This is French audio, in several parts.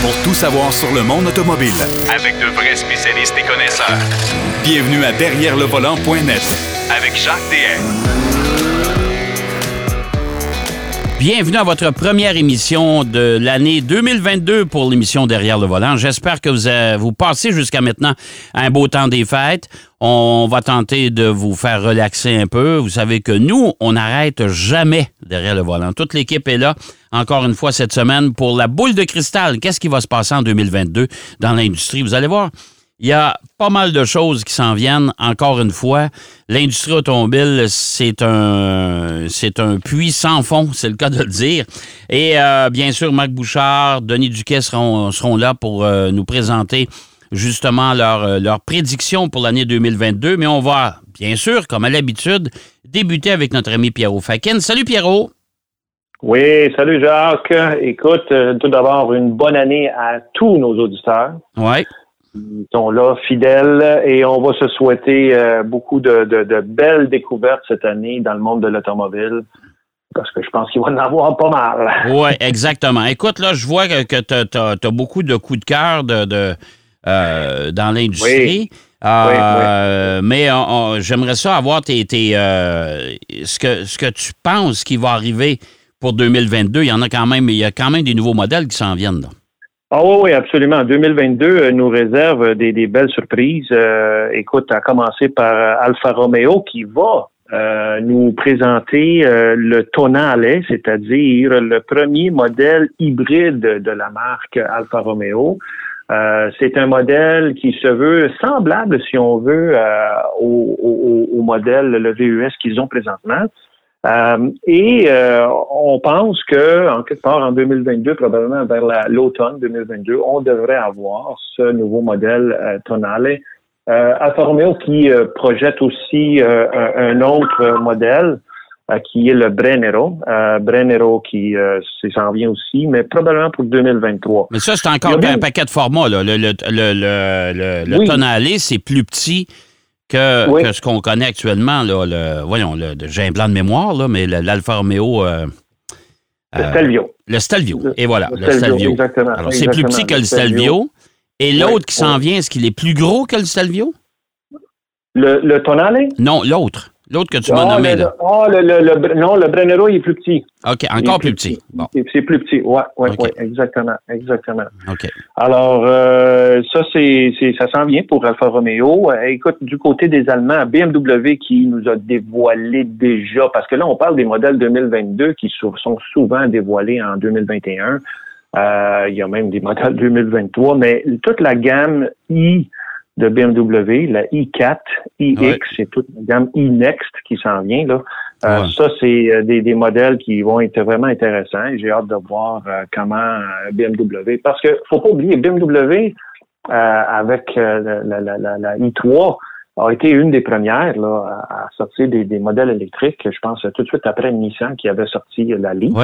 pour tout savoir sur le monde automobile. Avec de vrais spécialistes et connaisseurs. Bienvenue à Derrière le volant.net Avec Jacques DM. Bienvenue à votre première émission de l'année 2022 pour l'émission Derrière le volant. J'espère que vous, vous passez jusqu'à maintenant un beau temps des fêtes. On va tenter de vous faire relaxer un peu. Vous savez que nous, on n'arrête jamais derrière le volant. Toute l'équipe est là, encore une fois cette semaine, pour la boule de cristal. Qu'est-ce qui va se passer en 2022 dans l'industrie? Vous allez voir. Il y a pas mal de choses qui s'en viennent. Encore une fois, l'industrie automobile, c'est un, c'est un puits sans fond, c'est le cas de le dire. Et euh, bien sûr, Marc Bouchard, Denis Duquet seront, seront là pour euh, nous présenter justement leurs euh, leur prédictions pour l'année 2022. Mais on va, bien sûr, comme à l'habitude, débuter avec notre ami Pierrot Fakin. Salut Pierrot! Oui, salut Jacques. Écoute, tout d'abord, une bonne année à tous nos auditeurs. Oui. Ils sont là, fidèles, et on va se souhaiter euh, beaucoup de, de, belles découvertes cette année dans le monde de l'automobile. Parce que je pense qu'il va en avoir pas mal. Oui, exactement. Écoute, là, je vois que, tu as, beaucoup de coups de cœur de, de euh, dans l'industrie. Euh, mais j'aimerais ça avoir tes, tes ce, que, ce que tu penses qui va arriver pour 2022. Il y en a quand même, il y a quand même des nouveaux modèles qui s'en viennent. Là. Ah oui, oui, absolument. 2022 euh, nous réserve des, des belles surprises. Euh, écoute, à commencer par Alfa Romeo qui va euh, nous présenter le Tonale, c'est-à-dire le premier modèle hybride de la marque Alfa Romeo. c'est un modèle qui se veut semblable, si on veut, au, au, au, modèle, le VUS qu'ils ont présentement. Euh, et euh, on pense que, en quelque part, en 2022, probablement vers l'automne 2022, on devrait avoir ce nouveau modèle euh, Tonale. Euh, Alfa Romeo qui euh, projette aussi un, autre modèle qui est le Brennero. Brennero qui s'en vient aussi, mais probablement pour 2023. Mais ça, c'est encore un paquet de formats. Là. Le, le, le, le, Tonale, c'est plus petit que, ce qu'on connaît actuellement. Là, le, voyons, j'ai un blanc de mémoire, là, mais l'Alfa Romeo. Euh, le euh, Stelvio. Le Stelvio. Et voilà, le, Stelvio. Exactement. Alors, c'est plus petit que le Stelvio. Et l'autre qui s'en vient, est-ce qu'il est plus gros que le Stelvio? Le, le Tonale? Non, l'autre. L'autre que tu m'as ah, nommé. là. Oh, le, le, non, le Brennero, il est plus petit. OK, encore plus, petit. Bon. C'est plus petit, oui, ouais, ouais, exactement, exactement. OK. Alors, euh, ça, c'est, ça s'en vient pour Alfa Romeo. Euh, écoute, du côté des Allemands, BMW qui nous a dévoilé déjà, parce que là, on parle des modèles 2022 qui sont souvent dévoilés en 2021. Euh, il y a même des modèles 2023, mais toute la gamme i de BMW, la i4, iX, c'est toute la gamme iNext qui s'en vient. Là. Euh, ça, c'est euh, des, des, modèles qui vont être vraiment intéressants j'ai hâte de voir euh, comment BMW. Parce que faut pas oublier, BMW, avec la, la, la, la, i3, a été une des premières là, à sortir des, des, modèles électriques. Je pense tout de suite après Nissan qui avait sorti la Leaf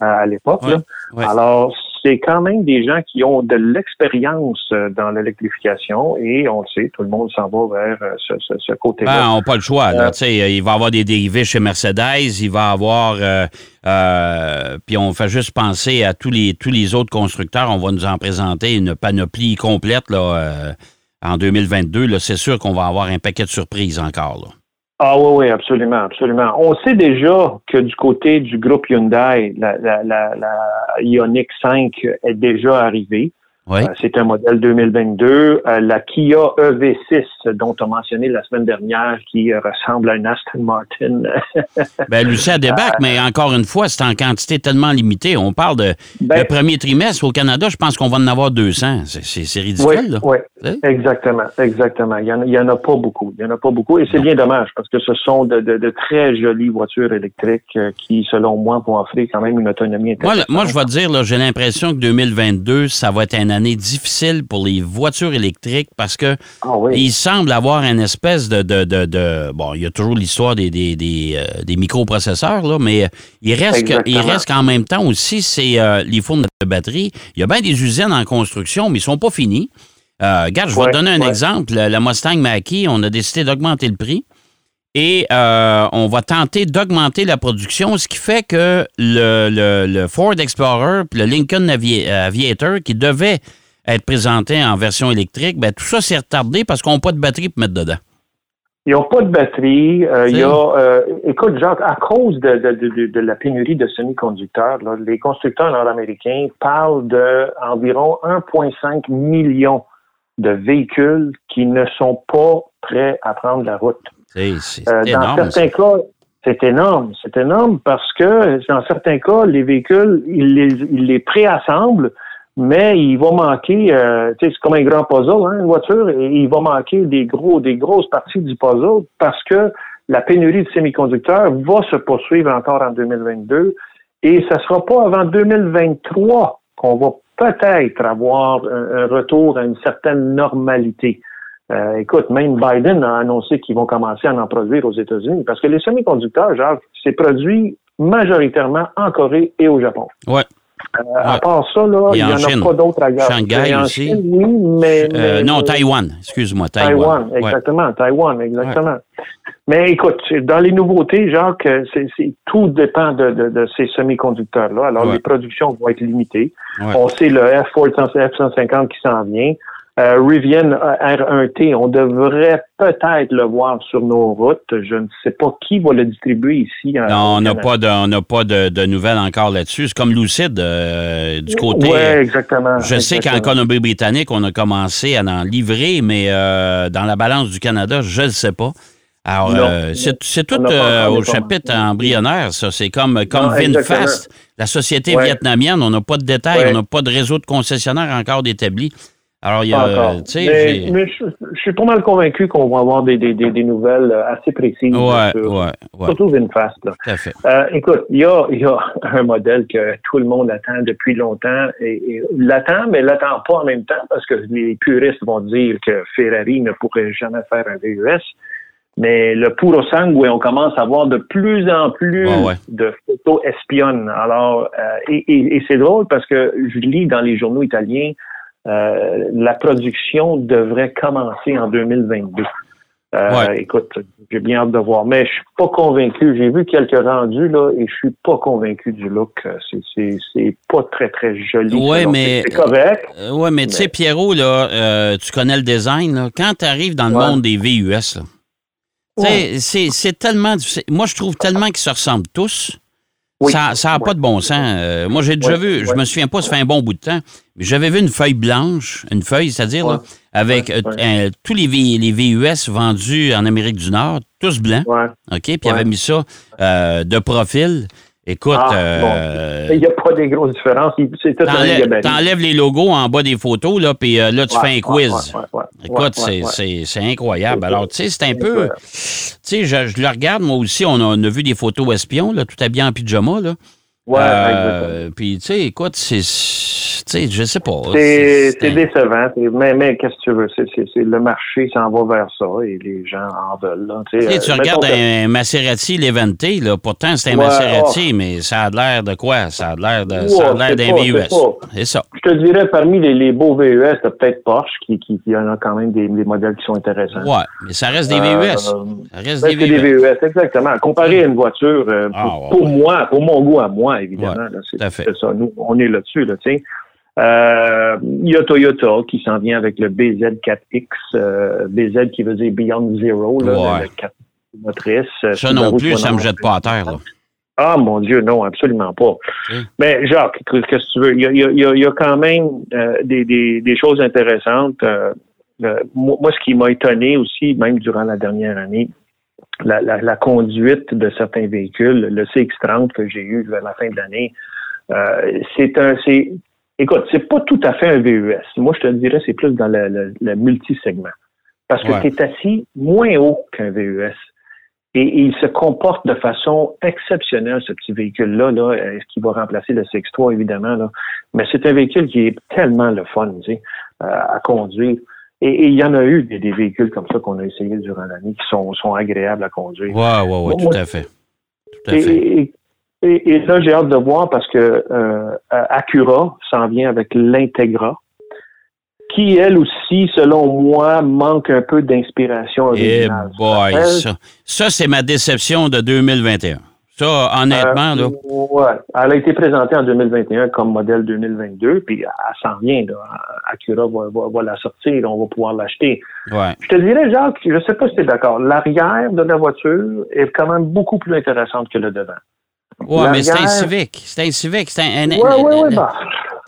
à l'époque. Alors, c'est quand même des gens qui ont de l'expérience euh, dans l'électrification et on le sait, tout le monde s'en va vers euh, ce, ce, côté-là. Ben, on n'a pas le choix. Là. Euh, il va y avoir des dérivés chez Mercedes, il va y avoir... puis on fait juste penser à tous les, tous les autres constructeurs. On va nous en présenter une panoplie complète là, en 2022. C'est sûr qu'on va avoir un paquet de surprises encore. Là. Ah oui, oui, absolument, absolument. On sait déjà que du côté du groupe Hyundai, la, la, la, la Ioniq 5 est déjà arrivée. Euh, c'est un modèle 2022. Euh, la Kia EV6, dont on a mentionné la semaine dernière, qui ressemble à une Aston Martin. ben, débarque, euh, mais encore une fois, c'est en quantité tellement limitée. On parle de ben le premier trimestre au Canada, je pense qu'on va en avoir 200. C'est ridicule. Oui, oui, exactement, exactement. Il n'y en, a pas beaucoup. Il y en a pas beaucoup. Et c'est bien dommage parce que ce sont de, très jolies voitures électriques qui, selon moi, vont offrir quand même une autonomie intéressante. Moi, moi je vais te dire, j'ai l'impression que 2022, ça va être un année difficile pour les voitures électriques parce que ah il semble avoir une espèce de, de, bon, il y a toujours l'histoire des, des, des, euh, microprocesseurs, là, mais il reste, il reste qu'en même temps aussi, c'est euh, les fours de batterie. Il y a bien des usines en construction, mais ils ne sont pas finis. Euh, regarde, je vais te donner un exemple. La Mustang Mach-E, on a décidé d'augmenter le prix. Et euh, on va tenter d'augmenter la production, ce qui fait que le, le, Ford Explorer puis le Lincoln Aviator, qui devait être présenté en version électrique, ben, tout ça s'est retardé parce qu'on n'a pas de batterie pour mettre dedans. Ils n'ont pas de batterie. Euh, il y a, euh, écoute, Jacques, à cause de, de, de, la pénurie de semi-conducteurs, les constructeurs nord-américains parlent d'environ 1,5 million de véhicules qui ne sont pas prêts à prendre la route. C'est euh, énorme. Dans certains cas, c'est énorme. C'est énorme parce que dans certains cas, les véhicules, ils les, ils les préassemblent mais il va manquer, euh, c'est comme un grand puzzle, hein, une voiture, et il va manquer des gros, des grosses parties du puzzle parce que la pénurie de semi-conducteurs va se poursuivre encore en 2022 et ce sera pas avant 2023 qu'on va peut-être avoir un, retour à une certaine normalité. Euh, écoute, même Biden a annoncé qu'ils vont commencer à en produire aux États-Unis parce que les semi-conducteurs, genre, c'est produit majoritairement en Corée et au Japon. Ouais. Euh, à part ça, là, il n'y en, a pas d'autres à garder. Shanghai aussi. oui, euh, mais, Non, Taïwan. Excuse-moi, Taïwan. Taïwan, exactement. Taïwan, exactement. Mais écoute, dans les nouveautés, Jacques, c'est, tout dépend de, de, ces semi-conducteurs-là. Alors, les productions vont être limitées. On sait le F-150 qui s'en vient. Euh, Rivian R1T, on devrait peut-être le voir sur nos routes. Je ne sais pas qui va le distribuer ici. Non, on n'a pas, de, on pas de, nouvelles encore là-dessus. C'est comme Lucid euh, du côté. Oui, exactement. Je sais qu'en Colombie-Britannique, on a commencé à en livrer, mais euh, dans la balance du Canada, je ne le sais pas. Alors, euh, c'est tout au chapitre embryonnaire, ça. C'est comme, comme VinFast, la société vietnamienne. On n'a pas de détails, on n'a pas de réseau de concessionnaires encore d'établi. Alors, il y a. Mais, mais je, suis pas mal convaincu qu'on va avoir des, des, des, nouvelles euh, assez précises. Ouais, ouais, ouais. Surtout VinFast. Là. Tout à fait. Euh, écoute, il y a, y a un modèle que tout le monde attend depuis longtemps et, et l'attend, mais l'attend pas en même temps parce que les puristes vont dire que Ferrari ne pourrait jamais faire un VUS. Mais le Puro Sangue, on commence à voir de plus en plus de photos espionnes. Alors, euh, et, et, et c'est drôle parce que je lis dans les journaux italiens euh, la production devrait commencer en 2022. Euh, Écoute, j'ai bien hâte de voir, mais je suis pas convaincu. J'ai vu quelques rendus là et je suis pas convaincu du look. C'est pas très très joli. Ouais, mais c'est correct. Euh, ouais, mais, tu sais Pierrot là, euh, tu connais le design là. Quand tu arrives dans le monde des VUS, c'est tellement difficile. Moi, je trouve tellement qu'ils se ressemblent tous. Ça n'a pas de bon sens. Euh, moi, j'ai déjà vu, je me souviens pas, ça fait un bon bout de temps, mais j'avais vu une feuille blanche, une feuille, c'est-à-dire avec euh, tous les, les VUS vendus en Amérique du Nord, tous blancs. OK? Puis il avait mis ça euh, de profil. Écoute. Ah, euh, il n'y a pas des grosses différences. C'est tout T'enlèves les logos en bas des photos, là, puis euh, là, tu fais un quiz. Écoute, c'est incroyable. Alors, tu sais, c'est un peu. Tu sais, je, je, le regarde, moi aussi, on a, on a vu des photos espions, là, tout habillé en pyjama, là. Ouais, euh, Puis, tu sais, écoute, c'est. Sais, je sais pas. C'est décevant. Mais, mais qu'est-ce que tu veux? Le marché s'en va vers ça et les gens en veulent. Là. tu euh, regardes un Maserati Levante, là, pourtant c'est un Maserati, oh. mais ça a l'air de quoi? Ça a l'air d'un VUS. C'est ça. Je te dirais, parmi les, les beaux VUS, t'as peut-être Porsche qui, qui, qui, en a quand même des, des, modèles qui sont intéressants. Ouais, mais ça reste des VUS. Euh, ça reste des VUS. des VUS. exactement. Comparé à une voiture, ah, pour, moi, pour mon goût à moi, évidemment. c'est ça. Nous, on est là-dessus, là, tu sais. Euh, il y a Toyota qui s'en vient avec le BZ4X, euh, BZ qui veut dire Beyond Zero, là, le 4 motrices. Ça non plus, ça me jette pas à terre. Là. Ah mon Dieu, non, absolument pas. Mais Jacques, qu'est-ce que tu veux? Il y a, il y a, il y a quand même euh, des, des, des, choses intéressantes. Euh, moi, ce qui m'a étonné aussi, même durant la dernière année, la, la, la, conduite de certains véhicules, le CX-30 que j'ai eu vers la fin de l'année, euh, c'est un, c'est, écoute, c'est pas tout à fait un VUS. Moi, je te dirais, c'est plus dans le, le, multi-segment. Parce que tu es assis moins haut qu'un VUS. Et, il se comporte de façon exceptionnelle, ce petit véhicule-là, là, qui va remplacer le CX3, évidemment. Là? Mais c'est un véhicule qui est tellement le fun, tu sais, euh, à conduire. Et, il y en a eu des, véhicules comme ça qu'on a essayé durant l'année qui sont, sont agréables à conduire. Oui, oui, oui, tout à fait. Tout à fait. Et, et, là, j'ai hâte de voir parce que euh, Acura s'en vient avec l'Integra, qui, elle aussi, selon moi, manque un peu d'inspiration Eh originale. boy, Elle, ça, ça c'est ma déception de 2021. Ça, honnêtement, là. Euh, ouais. Elle a été présentée en 2021 comme modèle 2022, puis elle s'en vient. Là. Acura va, va, va la sortir, on va pouvoir l'acheter. Ouais. Je te dirais, Jacques, je sais pas si tu es d'accord, l'arrière de la voiture est quand même beaucoup plus intéressante que le devant. Ouais, mais c'est un Civic. C'est un Civic. C'est un. un- Oui, oui, un- oui, bah.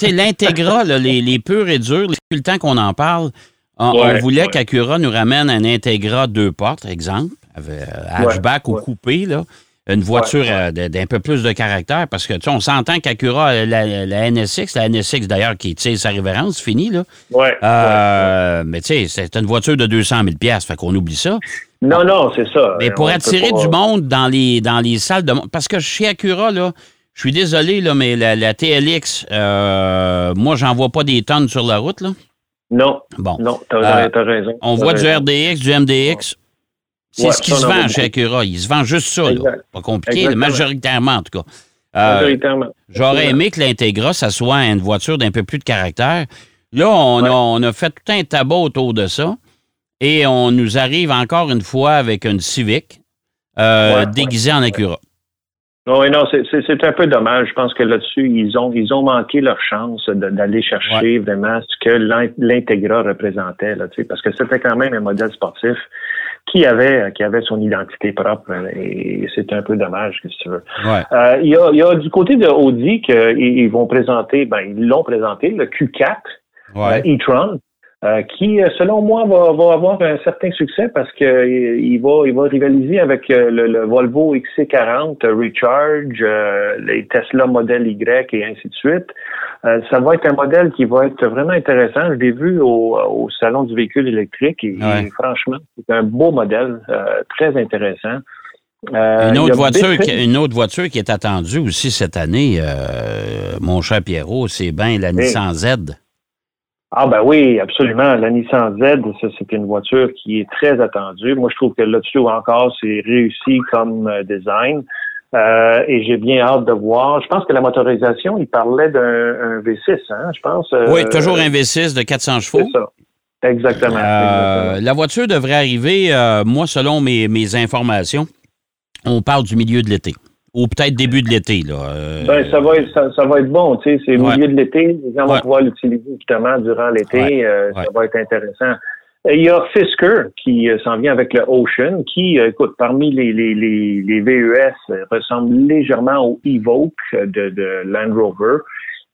L'Integra, les, les purs et durs, depuis le temps qu'on en parle, on, on Ouais, voulait ouais. qu'Acura nous ramène un Integra deux portes, exemple, avec euh, Ouais, hatchback ou ouais. coupé, là. Une voiture Ouais, euh, d'un peu plus de caractère, parce que, tu sais, on s'entend qu'Acura, a la, la NSX, la NSX d'ailleurs, qui tire sa révérence, fini, là. Ouais, Euh, Mais tu sais, c'est une voiture de 200 000 fait qu'on oublie ça. Non, non, c'est ça. Mais pour attirer pas- du monde dans les, dans les salles de monde. Parce que chez Acura, là, je suis désolé, là, mais la, la TLX, euh, moi, j'en vois pas des tonnes sur la route. Là. Non, Bon. non, t'as Euh, raison. On voit du. RDX, du MDX. C'est Ouais, ce qui se vend chez Acura. Il se vend juste ça. Là. Pas compliqué, Exactement. majoritairement en tout cas. Euh, Majoritairement. J'aurais aimé que l'Integra, ça soit une voiture d'un peu plus de caractère. Là, on, Ouais. a, on a fait tout un tabac autour de ça. Et on nous arrive encore une fois avec une Civic euh, Ouais, déguisée en Acura. Oui, non, c'est- un peu dommage. Je pense que là-dessus, ils ont ils ont manqué leur chance d'aller chercher vraiment ce que l'in- l'Integra représentait, là, parce que c'était quand même un modèle sportif qui avait qui avait son identité propre et c'est un peu dommage, si tu veux. Ouais. Euh, Il y, a, il y a du côté de Audi qu'ils ils vont présenter, ben ils l'ont présenté, le Q4 Ouais. euh, e-tron, euh, qui, euh, selon moi, va, va avoir un certain succès parce que euh, il va, il va rivaliser avec euh, le, le Volvo XC40 euh, Recharge, euh, les Tesla Model Y et ainsi de suite. Euh, ça va être un modèle qui va être vraiment intéressant. Je l'ai vu au, au salon du véhicule électrique et, Ouais. et franchement, c'est un beau modèle, euh, très intéressant. Euh, Une autre, voiture qui, une autre voiture qui est attendue aussi cette année, euh, mon cher Pierrot, c'est bien la Nissan Z. Ah ben oui, absolument. La Nissan Z, ça, c'est une voiture qui est très attendue. Moi, je trouve que là-dessus encore, c'est réussi comme euh, design. Euh, et j'ai bien hâte de voir. Je pense que la motorisation, il parlait d'un un V6, hein, je pense. euh, oui, toujours un V6 de 400 chevaux. C'est ça. Exactement. Euh, exactement. la voiture devrait arriver, euh, moi, selon mes, mes informations, on parle du milieu de l'été. Ou peut-être début de l'été. Là. Euh, Ben, ça va être ça, ça va être bon, tu sais, c'est Ouais. milieu de l'été, les gens Ouais. vont pouvoir l'utiliser justement durant l'été, Ouais. euh, ça va être intéressant. Et Il y a Fisker qui euh, s'en vient avec le Ocean, qui, écoute, parmi les, les, les, les VES, ressemble légèrement au Evoque de, de Land Rover.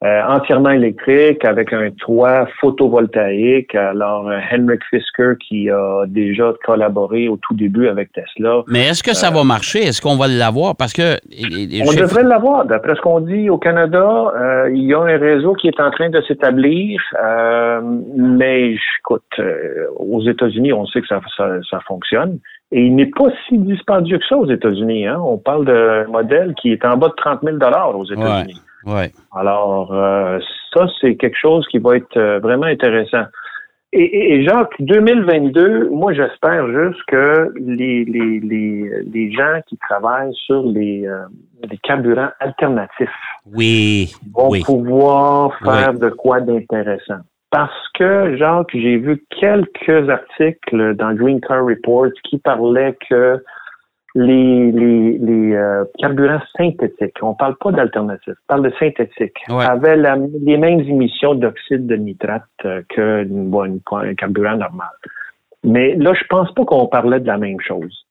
Euh, entièrement électrique, avec un toit photovoltaïque. Alors, euh, Henrik Fisker qui a déjà collaboré au tout début avec Tesla. mais est-ce que ça va marcher? Est-ce qu'on va l'avoir? Parce que. On devrait l'avoir. D'après ce qu'on dit au Canada, euh, il y a un réseau qui est en train de s'établir. euh, mais écoute, euh, aux États-Unis, on sait que ça, ça, ça fonctionne. Et il n'est pas si dispendieux que ça aux États-Unis. Hein? On parle d'un modèle qui est en bas de 30 000 aux États-Unis. Ouais. Alors, euh, ça, c'est quelque chose qui va être euh, vraiment intéressant. Et, et, et Jacques, 2022, moi, j'espère juste que les, les, les, les gens qui travaillent sur les, euh, les carburants alternatifs Oui. vont Oui. pouvoir faire de quoi d'intéressant. Parce que, Jacques, j'ai vu quelques articles dans Green Car Report qui parlaient que les, les, les euh, carburants synthétiques, on parle pas d'alternatifs, on parle de synthétiques, Ouais. avaient la- les mêmes émissions d'oxyde de nitrate euh, que une- bon, une- un carburant normal. Mais là, je pense pas qu'on parlait de la même chose.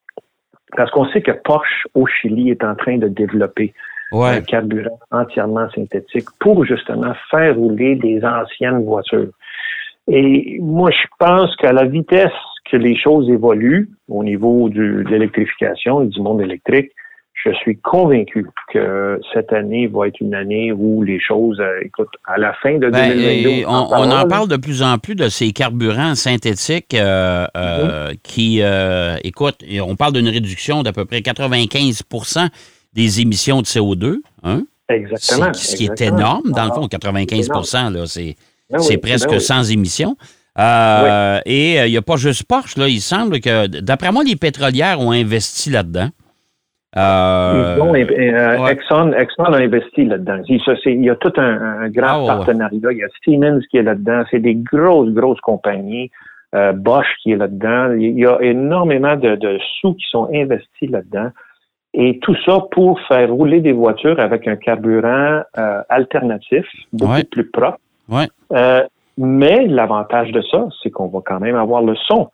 Parce qu'on sait que Porsche au Chili est en train de développer un carburant entièrement synthétique pour justement faire rouler des anciennes voitures. Et moi, je pense qu'à la vitesse que les choses évoluent au niveau du, de l'électrification et du monde électrique, je suis convaincu que cette année va être une année où les choses, euh, écoute, à la fin de Ben, 2022, et on, on en parle de plus en plus de ces carburants synthétiques euh, euh, qui, euh, écoute, on parle d'une réduction d'à peu près 95% des émissions de CO2. Hein? Exactement. Ce qui est énorme, dans le fond, 95 là, c'est ben oui, c'est presque ben oui. sans émissions. Euh, Et euh, il n'y a pas juste Porsche, là. Il semble que, d'après moi, les pétrolières ont investi là-dedans. Euh, euh, ouais. Exxon, Exxon a investi là-dedans. Il, y a tout un, un grand ouais. partenariat. Il y a Siemens qui est là-dedans. C'est des grosses, grosses compagnies. Euh, Bosch qui est là-dedans. Il y a énormément de, de sous qui sont investis là-dedans. Et tout ça pour faire rouler des voitures avec un carburant euh, alternatif, beaucoup Ouais. plus propre. Ouais. Euh, mais l'avantage de ça, c'est qu'on va quand même avoir le son.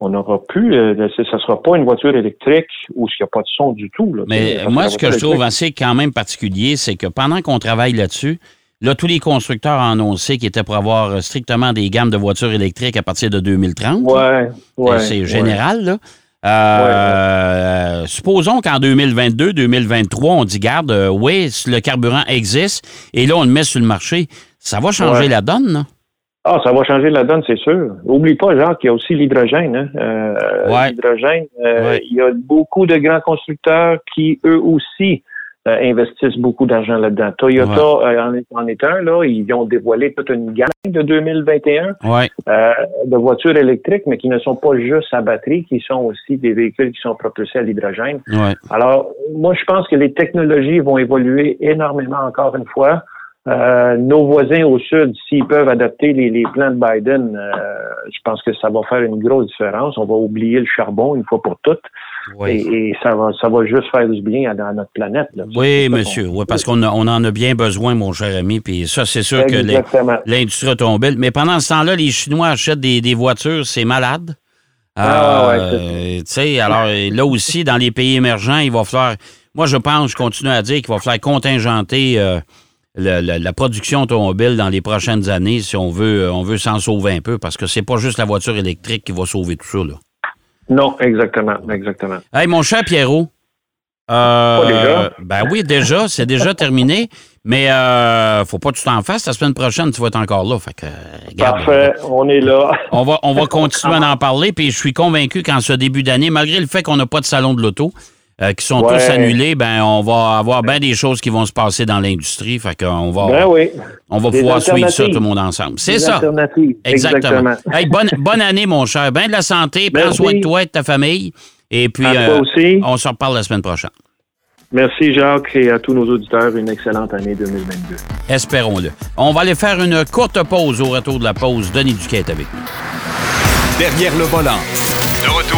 On n'aura plus, euh, ce ne sera pas une voiture électrique où il n'y a pas de son du tout. là. Mais Ça moi, ce que je trouve assez quand même particulier, c'est que pendant qu'on travaille là-dessus, là, tous les constructeurs ont annoncé qu'ils étaient pour avoir euh, strictement des gammes de voitures électriques à partir de 2030. Ouais, ouais. c'est ouais. général, là. Euh, Supposons qu'en 2022, 2023, on dit, garde, euh, oui, le carburant existe, et là, on le met sur le marché. Ça va changer Ouais. la donne, là? Ah, ça va changer la donne, c'est sûr. Oublie pas, Jacques, qu'il y a aussi l'hydrogène. Hein. Euh, Ouais. L'hydrogène, euh, Ouais. il y a beaucoup de grands constructeurs qui, eux aussi, euh, investissent beaucoup d'argent là-dedans. Toyota euh, en, est, en est un, là. Ils ont dévoilé toute une gamme de 2021 Oui. euh, de voitures électriques, mais qui ne sont pas juste à batterie, qui sont aussi des véhicules qui sont propulsés à l'hydrogène. Alors, moi, je pense que les technologies vont évoluer énormément encore une fois. Euh, nos voisins au sud, s'ils peuvent adopter les, les plans de Biden, euh, je pense que ça va faire une grosse différence. On va oublier le charbon une fois pour toutes. Oui. Et, et ça va ça va juste faire du bien à, à notre planète. là. Oui, monsieur. Oui, parce qu'on on en a bien besoin, mon cher ami. Puis ça, c'est sûr que l'industrie automobile. Mais pendant ce temps-là, les Chinois achètent des, des voitures, c'est malade. Ah, ouais, Euh, tu sais, alors là aussi, dans les pays émergents, il va falloir. Moi, je pense, je continue à dire qu'il va falloir contingenter euh, le- le- la production automobile dans les prochaines années si on veut, on veut s'en sauver un peu, parce que c'est pas juste la voiture électrique qui va sauver tout ça. Là. Non, exactement, exactement. Hey, mon cher Pierrot. euh, Pas déjà? Ben oui, déjà, c'est déjà terminé. Mais euh, faut pas que tu t'en fasses. La semaine prochaine, tu vas être encore là. Fait que, euh, regarde, Parfait, on est là. On va, on va continuer à en parler. Puis je suis convaincu qu'en ce début d'année, malgré le fait qu'on n'a pas de salon de l'auto, euh, qui sont Ouais. tous annulés, ben on va avoir bien des choses qui vont se passer dans l'industrie. Fait qu'on va, Ben oui. on va Des pouvoir suivre ça tout le monde ensemble. C'est ça. Exactement. Hey, bonne, bonne année, mon cher. Ben de la santé. Prends Merci. soin de toi et de ta famille. Et puis, euh, aussi. on se reparle la semaine prochaine. Merci Jacques et à tous nos auditeurs, une excellente année 2022. Espérons-le. On va aller faire une courte pause au retour de la pause. Denis Duquette avec nous. Derrière le volant. De retour